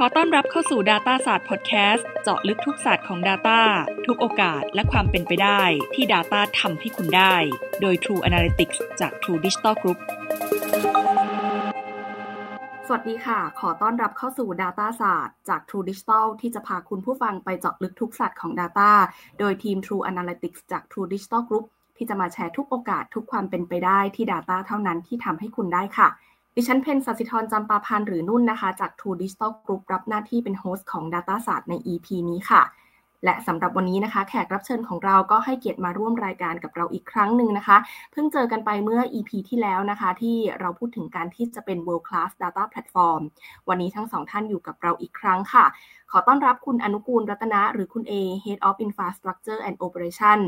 ขอต้อนรับเข้าสู่ Data ศาสตร์พอดแคสต์เจาะลึกทุกศาสตร์ของ Data ทุกโอกาสและความเป็นไปได้ที่ Data ทำให้คุณได้ โดย True Analytics จาก True Digital Group สวัสดีค่ะ ขอต้อนรับเข้าสู่ Data ศาสตร์จาก True Digital ที่จะพาคุณผู้ฟังไปเจาะลึกทุกศาสตร์ของ Data โดยทีม True Analytics จาก True Digital Group ที่จะมาแชร์ทุกโอกาสทุกความเป็นไปได้ที่ Data เท่านั้นที่ทำให้คุณได้ค่ะ ดิฉันเพนสัสิธรจำปาพันหรือนุ่นนะคะ จาก True Digital Group รับหน้าที่เป็นโฮสต์ของ Data ศาสตร์ใน EP นี้ค่ะ และสำหรับวันนี้นะคะ แขกรับเชิญของเราก็ให้เกียรติมาร่วมรายการกับเราอีกครั้งหนึ่งนะคะ เพิ่งเจอกันไปเมื่อ EP ที่แล้วนะคะ ที่เราพูดถึงการที่จะเป็น world class data platform วันนี้ทั้งสองท่านอยู่กับเราอีกครั้งค่ะ ขอต้อนรับคุณอนุกูลรัตนะหรือคุณ A Head of Infrastructure and Operation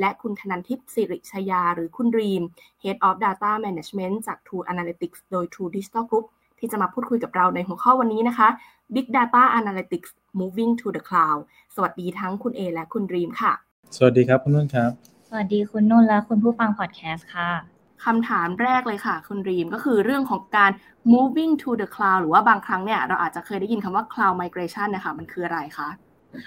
และคุณธนันทิพย์สิริชยา หรือคุณรีม Head of Data Management จาก True Analytics โดย True Digital Group ที่จะมาพูดคุยกับเราในหัวข้อวันนี้นะคะ Big Data Analytics Moving to the Cloud สวัสดีทั้งคุณ A และคุณรีมค่ะ สวัสดีครับคุณนุ่นครับ สวัสดีคุณนุ่นและคุณผู้ฟังพอดแคสต์ค่ะคำถามแรกเลยค่ะ คุณรีมก็คือเรื่องของการ moving to the cloud หรือว่าบางครั้งเนี่ยเราอาจจะเคยได้ยินคำว่า cloud migration นะคะมันคืออะไรคะ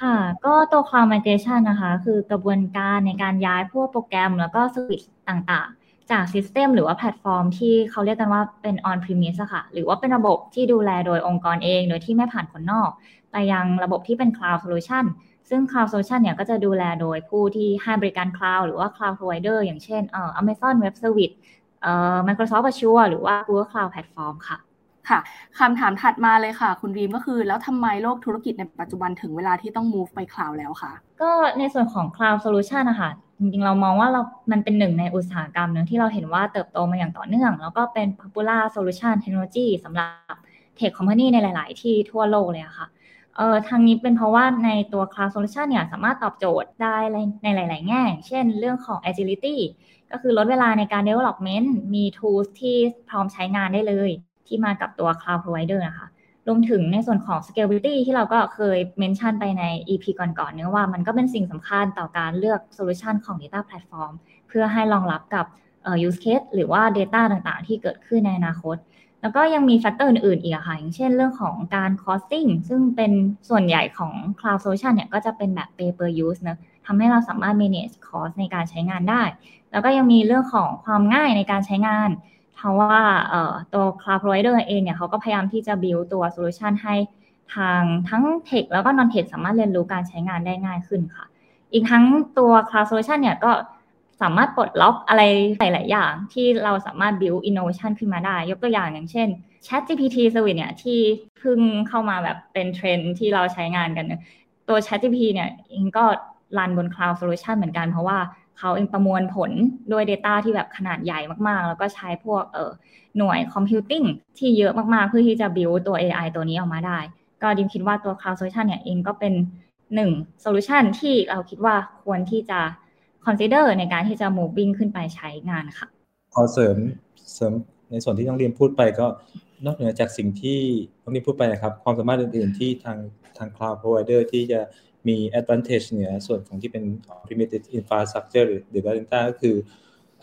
ค่ะ ก็ตัว cloud migration นะคะ คือกระบวนการในการย้ายพวกโปรแกรมแล้วก็สวิตต่างๆ จาก system หรือว่าแพลตฟอร์มที่เขาเรียกกันว่าเป็น on premise ค่ะ หรือว่าเป็นระบบที่ดูแลโดยองค์กรเองโดยที่ไม่ผ่านคนนอก ไปยังระบบที่เป็น cloud solution ซึ่ง cloud solution เนี่ยก็จะดูแลโดยผู้ที่ให้บริการ cloud หรือว่า cloud provider อย่างเช่นเอ่อ Amazon Web Service เอ่อ Microsoft Azure หรือว่า Google Cloud Platform ค่ะค่ะคำถามถัดมาเลยค่ะ คุณรีมก็คือ แล้วทำไมโลกธุรกิจในปัจจุบันถึงเวลาที่ต้อง move ไป cloud แล้วคะก็ในส่วนของ cloud solution นะคะ จริงๆเรามองว่าเรา มันเป็นหนึ่งในอุตสาหกรรมหนึ่งที่เราเห็นว่าเติบโตมาอย่างต่อเนื่อง แล้วก็เป็น popular solution technology สำหรับ tech company ในหลาย ๆ ที่ทั่วโลกเลยค่ะเอ่อทางนี้เป็นเพราะว่าในตัว cloud solution เนี่ยสามารถตอบโจทย์ได้ในหลาย ๆ แง่ เช่นเรื่องของ agility ก็คือลดเวลาในการ development มี tools ที่พร้อมใช้งานได้เลย ที่มากับตัว cloud provider นะคะ รวมถึงในส่วนของ scalability ที่เราก็เคย mention ไปใน EP ก่อนๆเนอะว่ามันก็เป็นสิ่งสำคัญต่อการเลือก solution ของ data platform เพื่อให้รองรับกับ use case หรือว่า data ต่างๆ ที่เกิดขึ้นในอนาคต แล้วก็ยังมี factor อื่นๆอีกค่ะ อย่างเช่นเรื่องของการ costing ซึ่งเป็นส่วนใหญ่ของ cloud solution เนี่ยก็จะเป็นแบบ pay per use นะทำให้เราสามารถ manage cost ในการใช้งานได้ แล้วก็ยังมีเรื่องของความง่ายในการใช้งาน เพราะว่าตัว cloud provider เองเนี่ยเขาก็พยายามที่จะ build ตัว solution ให้ทางทั้ง tech แล้วก็ non tech สามารถเรียนรู้การใช้งานได้ง่ายขึ้นค่ะ อีกทั้งตัว cloud solution เนี่ยก็สามารถปลดล็อกอะไรหลาย ๆ อย่างที่เราสามารถ build innovation ขึ้นมาได้ ยกตัวอย่างอย่างเช่น Chat GPT Service เนี่ยที่เพิ่งเข้ามาแบบเป็นเทรนที่เราใช้งานกัน ตัว Chat GPT เนี่ยเองก็รันบน Cloud Solution เหมือนกันเพราะว่า เขาเองประมวลผลด้วย Data ที่แบบขนาดใหญ่มากๆ แล้วก็ใช้พวกเออหน่วยคอมพิวติ้งที่เยอะมากๆ เพื่อที่จะ build ตัว AI ตัวนี้ออกมาได้ ก็ดิมคิดว่าตัว Cloud Solution เนี่ยเองก็เป็นหนึ่ง solution ที่เราคิดว่าควรที่จะ consider ในการที่จะ moving ขึ้นไปใช้งานค่ะ ขอเสริมเสริมในส่วนที่ต้องเรียนพูดไปก็นอกเหนือจากสิ่งที่ต้องเรียนพูดไปนะครับ ความสามารถอื่น ๆ ที่ทางทาง cloud provider ที่จะ มี advantage เหนือส่วนของที่เป็น primitive infrastructure หรือ data center ก็คือ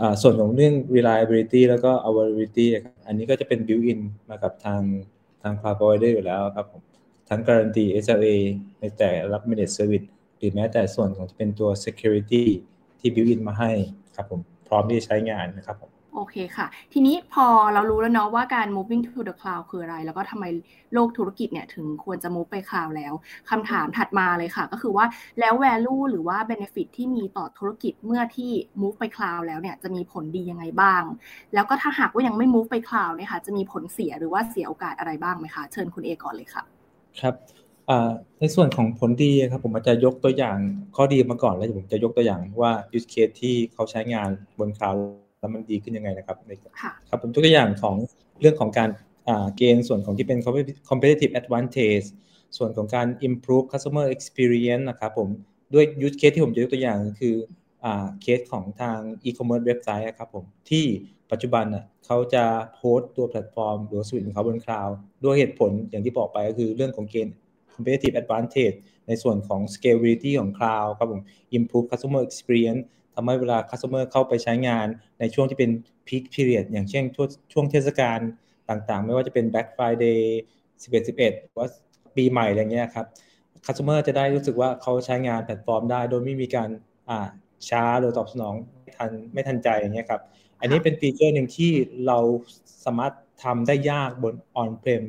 อส่วนของเรื่อง reliability แล้วก็ availability อันนี้ก็จะเป็น built in มากับทางทาง cloud provider อยู่แล้วครับผมทั้งการันตี SLA ในแต่รับ managed service หรือแม้แต่ส่วนของที่เป็นตัว security ที่ built in มาให้ครับผมพร้อมที่จะใช้งานนะครับผม โอเคค่ะ ทีนี้พอเรารู้แล้วเนาะว่าการ moving to the cloud คืออะไร แล้วก็ทำไมโลกธุรกิจเนี่ยถึงควรจะ move ไป cloud แล้วคำถามถัดมาเลยค่ะ ก็คือว่าแล้ว value หรือว่า benefit ที่มีต่อธุรกิจเมื่อที่ move ไป cloud แล้วเนี่ยจะมีผลดียังไงบ้าง แล้วก็ถ้าหากว่ายังไม่ move ไป cloud เนี่ยค่ะจะมีผลเสียหรือว่าเสียโอกาสอะไรบ้างไหมคะเชิญคุณเอก่อนเลยค่ะ ครับในส่วนของผลดีครับผมอาจจะยกตัวอย่างข้อดีมาก่อนแล้วผมจะยกตัวอย่างว่า use case ที่เขาใช้งานบนคลาวด์ แล้วมันดีขึ้นยังไงนะครับครับผมตัวอย่างของเรื่องของการ gain ส่วนของที่เป็น competitive advantage ส่วนของการ improve customer experience นะครับผมด้วย use case ที่ผมจะยกตัวอย่างคือเคสของทาง e-commerce website ครับผมที่ปัจจุบันอะเขาจะ host ตัวแพลตฟอร์ม หรือ service ของเขาบน cloud ด้วยเหตุผลอย่างที่บอกไปก็คือเรื่องของเกณฑ์ competitive advantage ในส่วนของ scalability ของ cloud ครับผม improve customer experience ทำให้เวลา customer เข้าไปใช้งานในช่วงที่เป็น peak period อย่างเช่นช่วงเทศกาลต่างๆ ไม่ว่าจะเป็น Black Friday 11 11หรือว่าปีใหม่อะไรเงี้ยครับ customer จะได้รู้สึกว่าเขาใช้งานแพลตฟอร์มได้ โดยไม่มีการอ่าช้าหรือตอบสนองไม่ทันไม่ทันใจอย่างเงี้ยครับ อันนี้เป็น feature หนึ่งที่เราสามารถทำได้ยากบน on-prem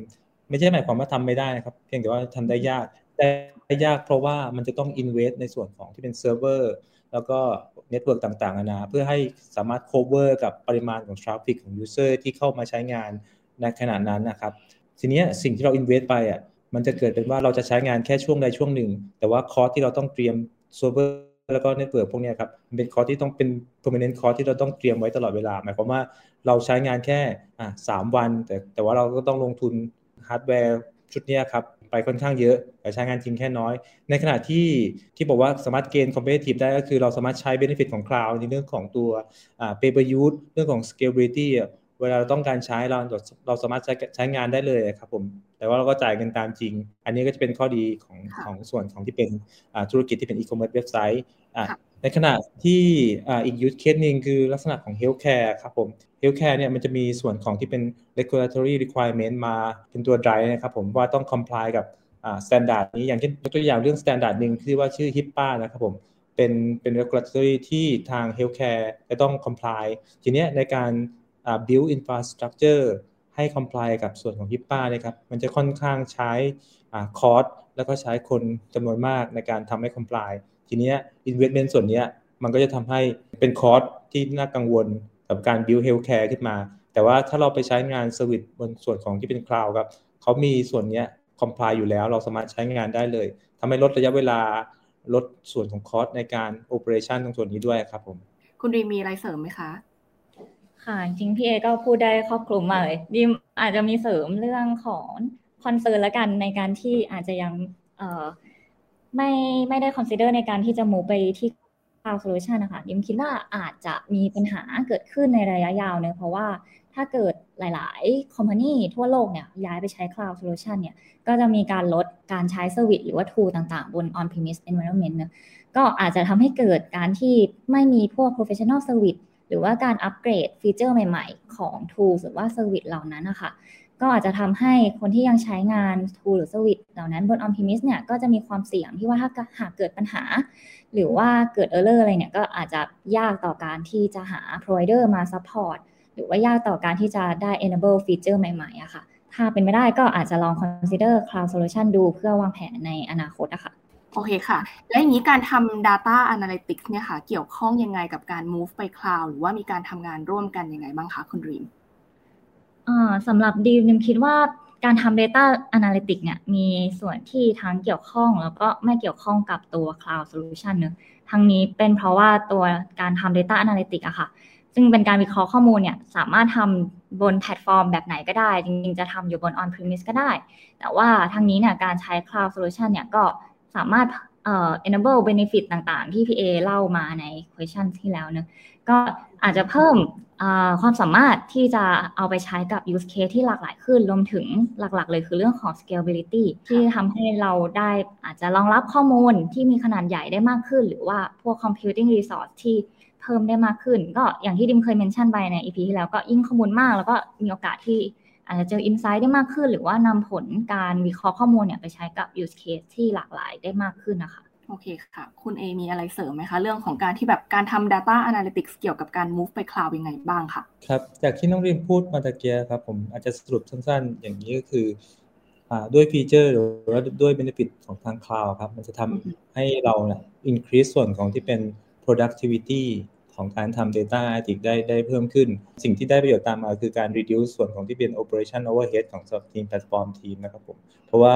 ไม่ใช่หมายความว่าทำไม่ได้นะครับ เพียงแต่ว่าทำได้ยากได้ยากเพราะว่ามันจะต้อง invest ในส่วนของที่เป็นเซิร์ฟเวอร์ แล้วก็ network ต่างๆนานาเพื่อให้สามารถ cover กับปริมาณของ traffic ของ user ที่เข้ามาใช้งานในขณะนั้นนะครับ ทีนี้สิ่งที่เรา invest ไปอะมันจะเกิดเป็นว่าเราจะใช้งานแค่ช่วงใดช่วงหนึ่ง แต่ว่าคอร์สที่เราต้องเตรียมเซิร์ฟเวอร์แล้วก็ network พวกนี้ครับเป็นคอร์สที่ต้องเป็น permanent คอร์สที่เราต้องเตรียมไว้ตลอดเวลา หมายความว่าเราใช้งานแค่อ่าสามวัน แต่แต่ว่าเราก็ต้องลงทุนฮาร์ดแวร์ชุดนี้ครับ ไปค่อนข้างเยอะแต่ใช้งานจริงแค่น้อย ในขณะที่ที่บอกว่าสามารถเกณฑ์ competitive ได้ก็คือเราสามารถใช้ benefit ของ cloud ในเรื่องของตัว pay per use เรื่องของ scalability เวลาเราต้องการใช้เราเราสามารถใช้ใช้งานได้เลยครับผมแต่ว่าเราก็จ่ายเงินตามจริง อันนี้ก็จะเป็นข้อดีของของส่วนของที่เป็นธุรกิจที่เป็น e-commerce website ในขณะที่อีก use case หนึ่งคือลักษณะของ healthcare ครับผม healthcare เนี่ยมันจะมีส่วนของที่เป็น regulatory requirement มาเป็นตัว drive นะครับผมว่าต้อง comply กับ standard นี้อย่างเช่นตัวอย่างเรื่อง standard หนึ่งที่ว่าชื่อ HIPAA นะครับผมเป็นเป็น regulatory ที่ทาง healthcare จะต้อง comply ทีเนี้ยในการ build infrastructure ให้ comply กับส่วนของ HIPAA นะครับมันจะค่อนข้างใช้คอร์สแล้วก็ใช้คนจำนวนมากในการทำให้ comply ทีนี้ investment ส่วนนี้มันก็จะทำให้เป็นคอร์สที่น่ากังวลกับการ build healthcare ขึ้นมา แต่ว่าถ้าเราไปใช้งาน service บนส่วนของที่เป็น cloud ครับเขามีส่วนนี้ comply อยู่แล้ว เราสามารถใช้งานได้เลยทำให้ลดระยะเวลาลดส่วนของคอร์สในการ operation ตรงส่วนนี้ด้วยครับผมคุณรีมมีอะไรเสริมไหมคะค่ะจริงพี่เอก็พูดได้ครอบคลุมมากเลยรีมอาจจะมีเสริมเรื่องของ concern ละกันในการที่อาจจะยังเอ่อ ไม่ไม่ได้ consider ในการที่จะ move ไปที่ cloud solution นะคะยิมคิดว่าอาจจะมีปัญหาเกิดขึ้นในระยะยาวเนะเพราะว่าถ้าเกิดหลาย ๆ company ทั่วโลกเนี่ยย้ายไปใช้ cloud solution เนี่ยก็จะมีการลดการใช้ service หรือว่า tool ต่าง ๆ บน on premise environment เนะก็อาจจะทำให้เกิดการที่ไม่มีพวก professional service หรือว่าการอัปเกรดฟีเจอร์ใหม่ ๆ ของ tool หรือว่า service เหล่านั้นนะคะ ก็อาจจะทำให้คนที่ยังใช้งาน tool หรือ service เหล่านั้นบน on-premise เนี่ยก็จะมีความเสี่ยงที่ว่าถ้าหากเกิดปัญหา หรือว่าเกิด error อะไรเนี่ยก็อาจจะยากต่อการที่จะหา provider มา support หรือว่ายากต่อการที่จะได้ enable feature ใหม่ๆอะค่ะ ถ้าเป็นไม่ได้ก็อาจจะลอง consider cloud solution ดูเพื่อวางแผนในอนาคตอะค่ะโอเคค่ะ และอย่างนี้การทำ data analytics เนี่ยค่ะ เกี่ยวข้องยังไงกับการ move ไป cloud หรือว่ามีการทำงานร่วมกันยังไงบ้างคะคุณรีม สำหรับดีนิมคิดว่าการทำ Data Analytics เนี่ยมีส่วนที่ทั้งเกี่ยวข้องแล้วก็ไม่เกี่ยวข้องกับตัว Cloud Solution เนอะทั้งนี้เป็นเพราะว่าตัวการทำ Data Analytics อะค่ะ ซึ่งเป็นการวิเคราะห์ข้อมูลเนี่ยสามารถทำบนแพลตฟอร์มแบบไหนก็ได้ จริงๆ จะทำอยู่บน On-premise ก็ได้ แต่ว่าทั้งนี้เนี่ยการใช้ Cloud Solution เนี่ยก็สามารถ เอ่อ enable benefit ต่างๆ ที่พี่เอเล่ามาใน question ที่แล้วเนอะก็อาจจะเพิ่มความสามารถที่จะเอาไปใช้กับ use case ที่หลากหลายขึ้น รวมถึงหลักๆ เลยคือเรื่องของ scalability ที่ทำให้เราได้อาจจะรองรับข้อมูลที่มีขนาดใหญ่ได้มากขึ้น หรือว่าพวก computing resource ที่เพิ่มได้มากขึ้น ก็อย่างที่ดิมเคยเมนชั่นไปใน EP ที่แล้วก็ยิ่งข้อมูลมาก แล้วก็มีโอกาสที่ อาจจะเจอ insight ได้มากขึ้น หรือว่านำผลการวิเคราะห์ข้อมูลเนี่ยไปใช้กับ use case ที่หลากหลายได้มากขึ้นนะคะโอเคค่ะ คุณเอมีอะไรเสริมไหมคะ เรื่องของการที่แบบการทำ Data Analytics เกี่ยวกับการ move ไป cloud ยังไงบ้างค่ะ ครับ จากที่น้องริมพูดมาตะเกียครับผมอาจจะสรุปสั้นๆ อย่างนี้ก็คืออด้วยฟีเจอร์หรือว่าด้วย benefit ของทาง cloud ครับ มันจะทำให้เราเนี่ย increase ส่วนของที่เป็น productivity ของการทำ data a n a l y t i c ได้ได้เพิ่มขึ้น สิ่งที่ได้ประโยชน์ตามมาคือการ reduce ส่วนของที่เป็น operation overhead ของทีมแพลตฟอร์มทีมนะครับผม เพราะว่า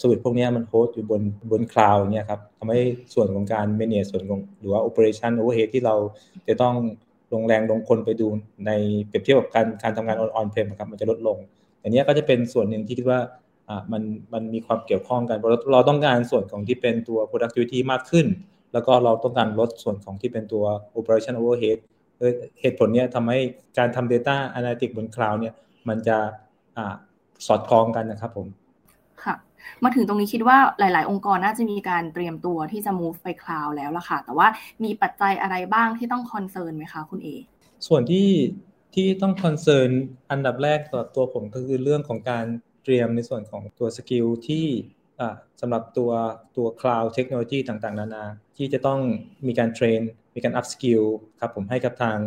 service พวกนี้มัน host อยู่บนบน cloud เงี้ยครับทำให้ส่วนของการ manage ส่วนของหรือว่า operation overhead ที่เราจะต้องลงแรงลงคนไปดูในเปรียบเทียบกับการการทำงาน on-prem ครับมันจะลดลงอันนี้ก็จะเป็นส่วนหนึ่งที่คิดว่าอ่ามันมันมีความเกี่ยวข้องกันเพราะเราต้องการส่วนของที่เป็นตัว productivity มากขึ้น แล้วก็เราต้องการลดส่วนของที่เป็นตัว operation overhead เหตุผลเนี้ยทำให้การทำ data analytics บน cloud เนี่ย มันจะอ่าสอดคล้องกันนะครับผม ค่ะ มาถึงตรงนี้คิดว่าหลาย ๆ องค์กรน่าจะมีการเตรียมตัวที่จะ move ไป cloud แล้วล่ะค่ะ แต่ว่ามีปัจจัยอะไรบ้างที่ต้อง concern ไหมคะคุณเอ ส่วนที่ที่ต้อง concern อันดับแรกต่อตัวผมก็คือเรื่องของการเตรียมในส่วนของตัว skill ที่ สำหรับตัวตัว cloud เทคโนโลยีต่างๆ นานาที่จะต้องมีการ train มีการ up skill ครับผมให้กับทาง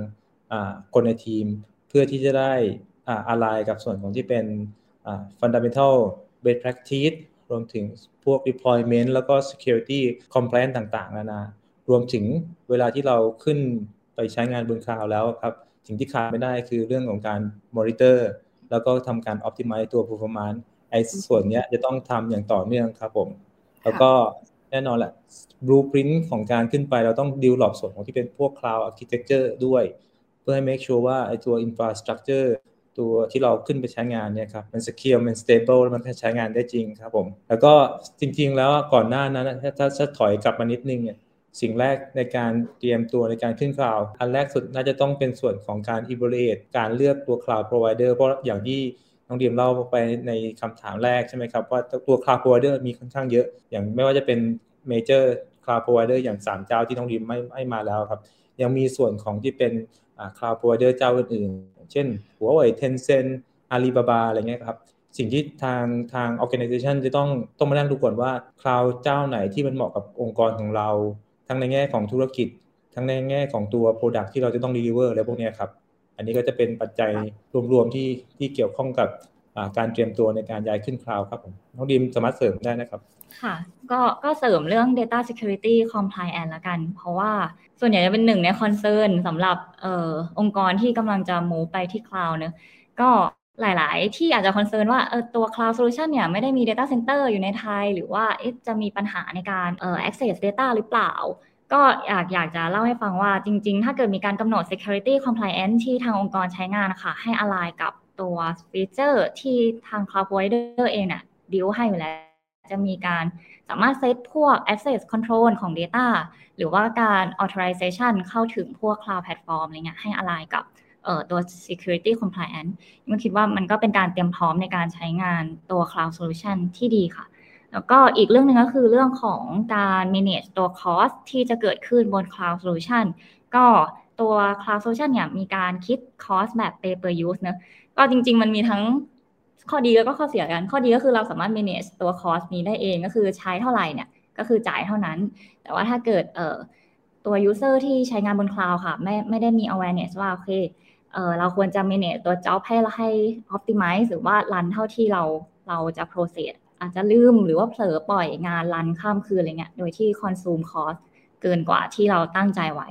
คนในทีม เพื่อที่จะได้อะไรกับส่วนของที่เป็น fundamental best practice รวมถึงพวก deployment แล้วก็ security compliance ต่างๆ นานารวมถึงเวลาที่เราขึ้นไปใช้งานบนคลาวแล้วครับ สิ่งที่ขาดไม่ได้คือเรื่องของการ monitor แล้วก็ทำการ optimize ตัว performance ไอ้ส่วนนี้จะต้องทำอย่างต่อเนื่องครับผม แล้วก็แน่นอนแหละ blueprint ของการขึ้นไปเราต้องดิวหลอบส่วนของที่เป็นพวก cloud architecture ด้วย เพื่อให้ make sure ว่าไอ้ตัว infrastructure ตัวที่เราขึ้นไปใช้งานเนี่ยครับมัน secure มัน stable แล้วมันใช้งานได้จริงครับผม แล้วก็จริง ๆ แล้วก่อนหน้านั้นถ้าถ้าถอยกลับมานิดนึงเนี่ยสิ่งแรกในการเตรียมตัวในการขึ้นคลาวด์อันแรกสุดน่าจะต้องเป็นส่วนของการ evaluate การเลือกตัว cloud provider เพราะอย่างที่ น้องเดียมเล่าไปในคำถามแรกใช่ไหมครับว่าตัว cloud provider มีค่อนข้างเยอะ อย่างไม่ว่าจะเป็น major cloud provider อย่าง 3 เจ้าที่น้องดีมไม่ไม่มาแล้วครับ ยังมีส่วนของที่เป็น cloud provider เจ้าอื่นๆ เช่นหัวเว่ย Tencent Alibaba อะไรเงี้ยครับสิ่งที่ทางทาง organization จะต้องต้องมานั่งดูก่อนว่า cloud เจ้าไหนที่มันเหมาะกับองค์กรของเรา ทั้งในแง่ของธุรกิจ ทั้งในแง่ของตัว product ที่เราจะต้อง deliver อะไรพวกนี้ครับ อันนี้ก็จะเป็นปัจจัยรวมๆที่ที่เกี่ยวข้องกับการเตรียมตัวในการย้ายขึ้นคลาวด์ครับผมน้องรีมสามารถเสริมได้นะครับ ค่ะ ก็ก็เสริมเรื่อง Data Security Compliance ละกัน เพราะว่าส่วนใหญ่จะเป็นหนึ่งใน concern สำหรับอ่อองค์กรที่กำลังจะ move ไปที่คลาวด์เนะก็หลาย ๆ ที่อาจจะ concern ว่าเออตัว Cloud Solution เนี่ยไม่ได้มี Data Center อยู่ในไทย หรือว่าจะมีปัญหาในการเอ่อ access data หรือเปล่า ก็อยากอยากจะเล่าให้ฟังว่าจริง ๆ ถ้าเกิดมีการกำหนด security compliance ที่ทางองค์กรใช้งานนะคะให้อะไรกับตัวฟีเจอร์ที่ทาง Cloud Provider เองเนี่ยดิวให้อยู่แล้ว จะมีการสามารถเซตพวก access control ของ data หรือว่าการ authorization เข้าถึงพวก cloud platform อะไรเงี้ยให้อะไรกับตัว security compliance มันคิดว่ามันก็เป็นการเตรียมพร้อมในการใช้งานตัว cloud solution ที่ดีค่ะ แล้วก็อีกเรื่องหนึ่งก็คือเรื่องของการ manage ตัว cost ที่จะเกิดขึ้นบน cloud solution ก็ตัว cloud solution เนี่ยมีการคิด cost แบบ pay per use เนะก็จริง ๆ มันมีทั้งข้อดีแล้วก็ข้อเสียกัน ข้อดีก็คือเราสามารถ manage ตัว cost นี้ได้เองก็คือใช้เท่าไหร่เนี่ยก็คือจ่ายเท่านั้น แต่ว่าถ้าเกิดเอ่อตัว user ที่ใช้งานบน cloud ค่ะ ไม่ไม่ได้มี awareness ว่าโอเคเออเราควรจะ manage ตัว job ให้ให้ optimize หรือว่า run เท่าที่เราเราจะ process อาจจะลืมหรือว่าเผลอปล่อยงาน run ข้ามคืนอะไรเงี้ย โดยที่ consume cost เกินกว่าที่เราตั้งใจไว้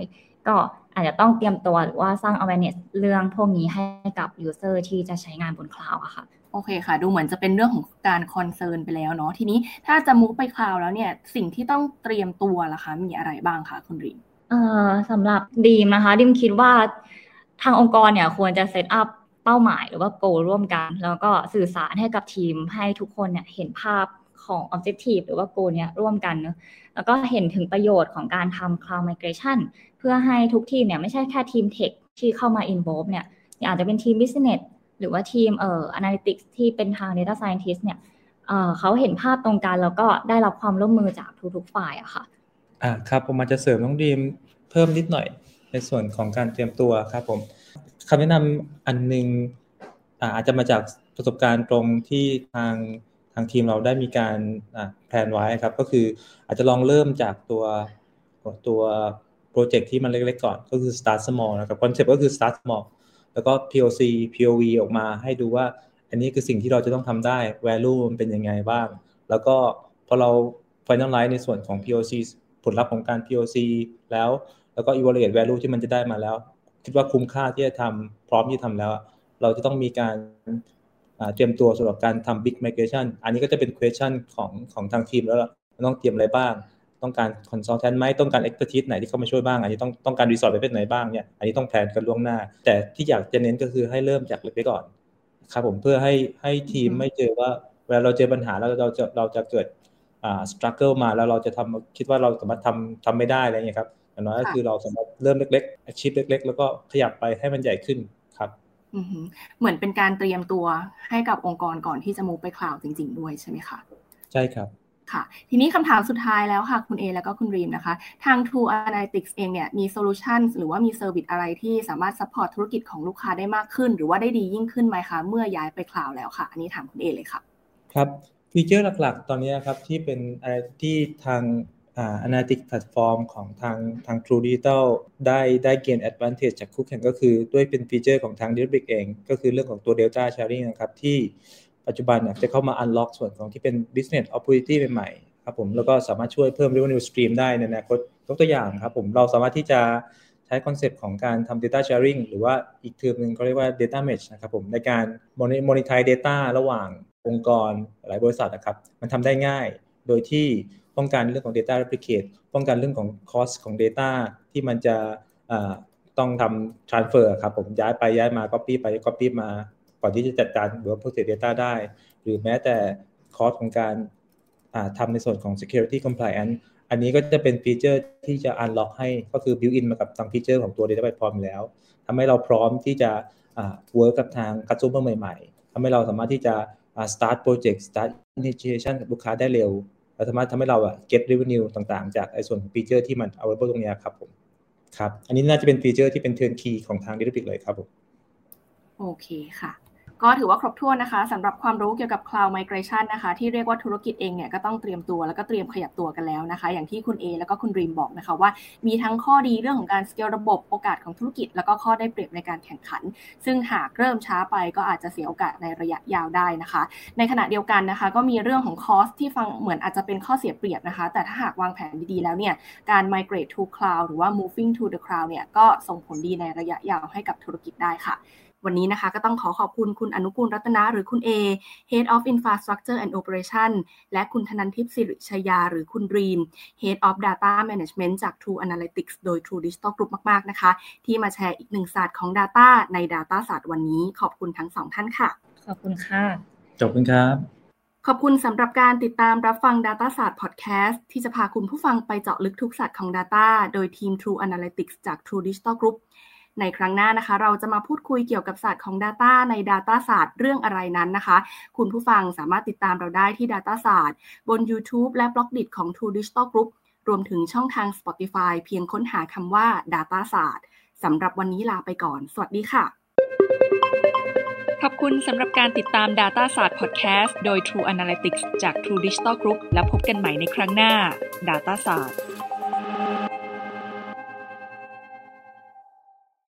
ก็อาจจะต้องเตรียมตัวหรือว่าสร้าง awareness เรื่องพวกนี้ให้กับ user ที่จะใช้งานบนคลาวด์อะค่ะโอเคค่ะ ดูเหมือนจะเป็นเรื่องของการ concern ไปแล้วเนาะทีนี้ถ้าจะ move ไปคลาวด์แล้วเนี่ย สิ่งที่ต้องเตรียมตัวล่ะคะ มีอะไรบ้างคะคุณรีมเอ่อสำหรับดีมนะคะ ดิมคิดว่าทางองค์กรเนี่ยควรจะเซตอัพ เป้าหมายหรือว่าโกร่วมกัน แล้วก็สื่อสารให้กับทีมให้ทุกคนเนี่ยเห็นภาพของ objective หรือว่า goal เนี่ยร่วมกันเนะแล้วก็เห็นถึงประโยชน์ของการทำ cloud migration เพื่อให้ทุกทีมเนี่ยไม่ใช่แค่ทีมเทคที่เข้ามา involve เนี่ยอาจจะเป็นทีม business หรือว่าทีมเอ่อ analytics ที่เป็นทาง data scientist เนี่ยเอ่อเขาเห็นภาพตรงกันแล้วก็ได้รับความร่วมมือจากทุกๆฝ่ายอะค่ะอ่าครับผมอาจจะเสริมน้องรีมเพิ่มนิดหน่อยในส่วนของการเตรียมตัวครับผม คำแนะนำอันหนึ่งอาจจะมาจากประสบการณ์ตรงที่ทางทางทีมเราได้มีการแผนไว้ครับ ก็คืออาจจะลองเริ่มจากตัวตัวโปรเจกต์ที่มันเล็กๆก่อน ก็คือ start small นะครับคอนเซ็ปต์ก็คือ start small แล้วก็ POC POV ออกมาให้ดูว่า อันนี้คือสิ่งที่เราจะต้องทำได้ value มันเป็นยังไงบ้าง แล้วก็พอเรา finalize ในส่วนของ POC ผลลัพธ์ของการ POC แล้ว แล้วก็ evaluate value ที่มันจะได้มาแล้ว คิดว่าคุ้มค่าที่จะทำพร้อมที่ทำแล้ว เราจะต้องมีการเตรียมตัวสำหรับการทำ big migration อันนี้ก็จะเป็น question ของของทางทีมแล้วต้องเตรียมอะไรบ้าง ต้องการ consultant ไหมต้องการ expertise ไหนที่เข้ามาช่วยบ้าง อันนี้ต้องต้องการ resource ประเภทไหนบ้างเนี่ยอันนี้ต้องแผนกันล่วงหน้า แต่ที่อยากจะเน้นก็คือให้เริ่มจากเล็กไปก่อนครับผมเพื่อให้ให้ทีมไม่เจอว่าเวลาเราเจอปัญหาแล้วเราจะเราจะเกิดอ่า struggle มาแล้วเราจะทำคิดว่าเราสามารถทำทำไม่ได้อะไรเงี้ยครับ อย่างน้อยก็คือเราสามารถเริ่มเล็กๆ achieve เล็ก ๆ แล้วก็ขยับไปให้มันใหญ่ขึ้นครับเหมือนเป็นการเตรียมตัวให้กับองค์กรก่อนที่จะ move ไปคลาวด์จริง ๆ ด้วยใช่ไหมคะใช่ครับค่ะทีนี้คำถามสุดท้ายแล้วค่ะ คุณเอแล้วก็คุณรีมนะคะ ทาง True Analytics เองเนี่ยมี solution หรือว่ามี service อะไรที่สามารถ support ธุรกิจของลูกค้าได้มากขึ้น หรือว่าได้ดียิ่งขึ้นไหมคะ เมื่อย้ายไปคลาวด์แล้วค่ะ อันนี้ถามคุณเอเลยค่ะ ครับฟีเจอร์หลักๆ ตอนนี้ครับที่เป็นอะไรที่ทางอ่า analytics platform ของทางทาง True Digital ได้ได้ gain advantage จากคู่แข่งก็คือด้วยเป็นฟีเจอร์ของทาง d i r i c เอง ก็คือเรื่องของตัว Delta Sharing นะครับที่ปัจจุบันเนี่ยจะเข้ามา unlock ส่วนของที่เป็น business opportunity ใหม่ๆครับผมแล้วก็สามารถช่วยเพิ่ม revenue stream ได้ในอนาคตยกตัวอย่างครับผมเราสามารถที่จะใช้คอนเซปต์ของการทำ data sharing หรือว่าอีกเทอมหนึ่งเขาเรียกว่า data mesh นะครับผมในการ monetize data ระหว่างองค์กรหลายบริษัทนะครับมันทำได้ง่าย โดยที่ ป้องกันเรื่องของ data replicate ป้องกันเรื่องของ cost ของ data ที่มันจะต้องทำ transfer ครับผมย้ายไปย้ายมา copy ไป copy มาก่อนที่จะจัดการหรือว่า process data ได้ หรือแม้แต่ cost ของการทำในส่วนของ security compliance อันนี้ก็จะเป็นฟีเจอร์ที่จะ unlock ให้ก็คือ built in มากับทางฟีเจอร์ของตัว data platform แล้วทำให้เราพร้อมที่จะ work กับทาง customer ใหม่ ๆทำให้เราสามารถที่จะ start project start initiation กับลูกค้าได้เร็ว และสามารถทำให้เราอะ get revenue ต่างๆ จากไอ้ส่วนของฟีเจอร์ที่มัน available ตรงนี้ครับผมครับ อันนี้น่าจะเป็นฟีเจอร์ที่เป็น turnkey ของทางดิจิทัลเลยครับผม โอเคค่ะ ก็ถือว่าครบถ้วนนะคะสำหรับความรู้เกี่ยวกับ Cloud Migration นะคะ ที่เรียกว่าธุรกิจเองเนี่ยก็ต้องเตรียมตัวแล้วก็เตรียมขยับตัวกันแล้วนะคะ อย่างที่คุณเอแล้วก็คุณรีมบอกนะคะว่า มีทั้งข้อดีเรื่องของการสเกลระบบโอกาสของธุรกิจ แล้วก็ข้อได้เปรียบในการแข่งขัน ซึ่งหากเริ่มช้าไปก็อาจจะเสียโอกาสในระยะยาวได้นะคะ ในขณะเดียวกันนะคะ ก็มีเรื่องของคอสที่ฟังเหมือนอาจจะเป็นข้อเสียเปรียบนะคะ แต่ถ้าหากวางแผนดีๆแล้วเนี่ยการ migrate to cloud หรือว่า moving to the cloud เนี่ยก็ส่งผลดีในระยะยาวให้กับธุรกิจได้ค่ะ วันนี้นะคะ ก็ต้องขอขอบคุณคุณอนุกูลรัตนาหรือคุณ A Head of Infrastructure and Operation และคุณธนันทิพย์สิริชยา หรือคุณรีม Head of Data Management จาก True Analytics โดย True Digital Group มาก ๆ นะคะ ที่มาแชร์อีกหนึ่งศาสตร์ของ Data ใน Data ศาสตร์วันนี้ ขอบคุณทั้งสองท่านค่ะ ขอบคุณค่ะขอบคุณครับขอบคุณสำหรับการติดตามรับฟัง Data ศาสตร์ Podcast ที่จะพาคุณผู้ฟังไปเจาะลึกทุกศาสตร์ของ Data โดยทีม True Analytics จาก True Digital Group ในครั้งหน้านะคะ เราจะมาพูดคุยเกี่ยวกับศาสตร์ของ Data ใน Data ศาสตร์เรื่องอะไรนั้นนะคะ คุณผู้ฟังสามารถติดตามเราได้ที่ Data ศาสตร์บน YouTube และ b ล็อกดิของ True Digital Group รวมถึงช่องทาง Spotify เพียงค้นหาคำว่า Data ศาสตร์สำหรับวันนี้ลาไปก่อน สวัสดีค่ะ ขอบคุณสำหรับการติดตาม Data ศาสตร์ Podcast โดย True Analytics จาก True Digital Group และพบกันใหม่ในครั้งหน้า Data ศาสตร์